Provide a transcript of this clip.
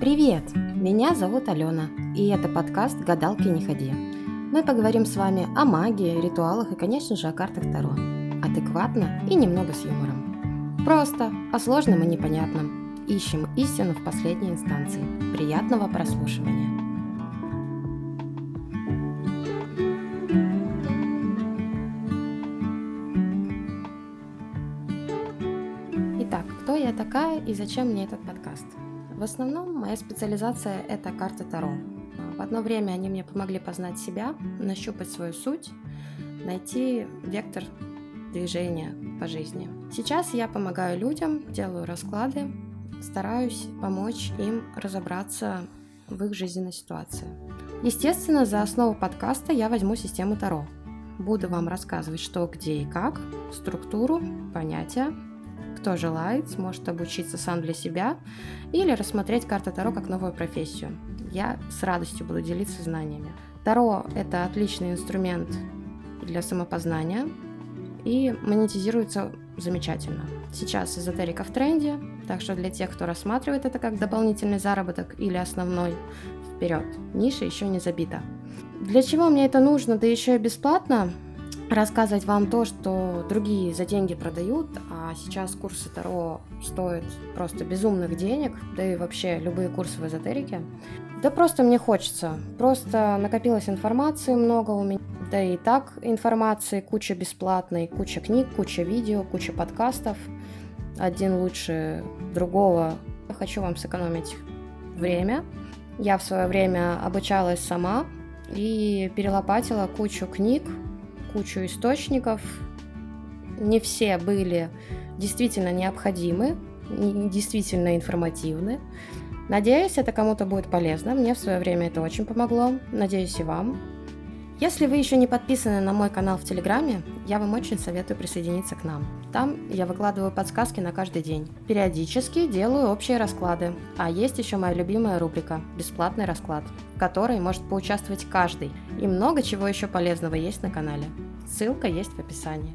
Привет! Меня зовут Алена, и это подкаст «Гадалки не ходи». Мы поговорим с вами о магии, ритуалах и, конечно же, о картах Таро. Адекватно и немного с юмором. Просто, о сложном и непонятном. Ищем истину в последней инстанции. Приятного прослушивания! Итак, кто я такая и зачем мне этот подкаст? В основном моя специализация – это карты Таро. В одно время они мне помогли познать себя, нащупать свою суть, найти вектор движения по жизни. Сейчас я помогаю людям, делаю расклады, стараюсь помочь им разобраться в их жизненной ситуации. Естественно, за основу подкаста я возьму систему Таро. Буду вам рассказывать, что, где и как, структуру, понятия, кто желает, сможет обучиться сам для себя или рассмотреть карты Таро как новую профессию. Я с радостью буду делиться знаниями. Таро – это отличный инструмент для самопознания и монетизируется замечательно. Сейчас эзотерика в тренде, так что для тех, кто рассматривает это как дополнительный заработок или основной, вперед, ниша еще не забита. Для чего мне это нужно, да еще и бесплатно? Рассказывать вам то, что другие за деньги продают, а сейчас курсы Таро стоят просто безумных денег, да и вообще любые курсы в эзотерике. Да просто мне хочется. Просто накопилось информации много у меня. Да и так информации куча бесплатной, куча книг, куча видео, куча подкастов. Один лучше другого. Я хочу вам сэкономить время. Я в свое время обучалась сама и перелопатила кучу книг, кучу источников. Не все были действительно необходимы, действительно информативны. Надеюсь, это кому-то будет полезно. Мне в свое время это очень помогло. Надеюсь, и вам. Если вы еще не подписаны на мой канал в Телеграме, я вам очень советую присоединиться к нам. Там я выкладываю подсказки на каждый день. Периодически делаю общие расклады. А есть еще моя любимая рубрика «Бесплатный расклад», в которой может поучаствовать каждый. И много чего еще полезного есть на канале. Ссылка есть в описании.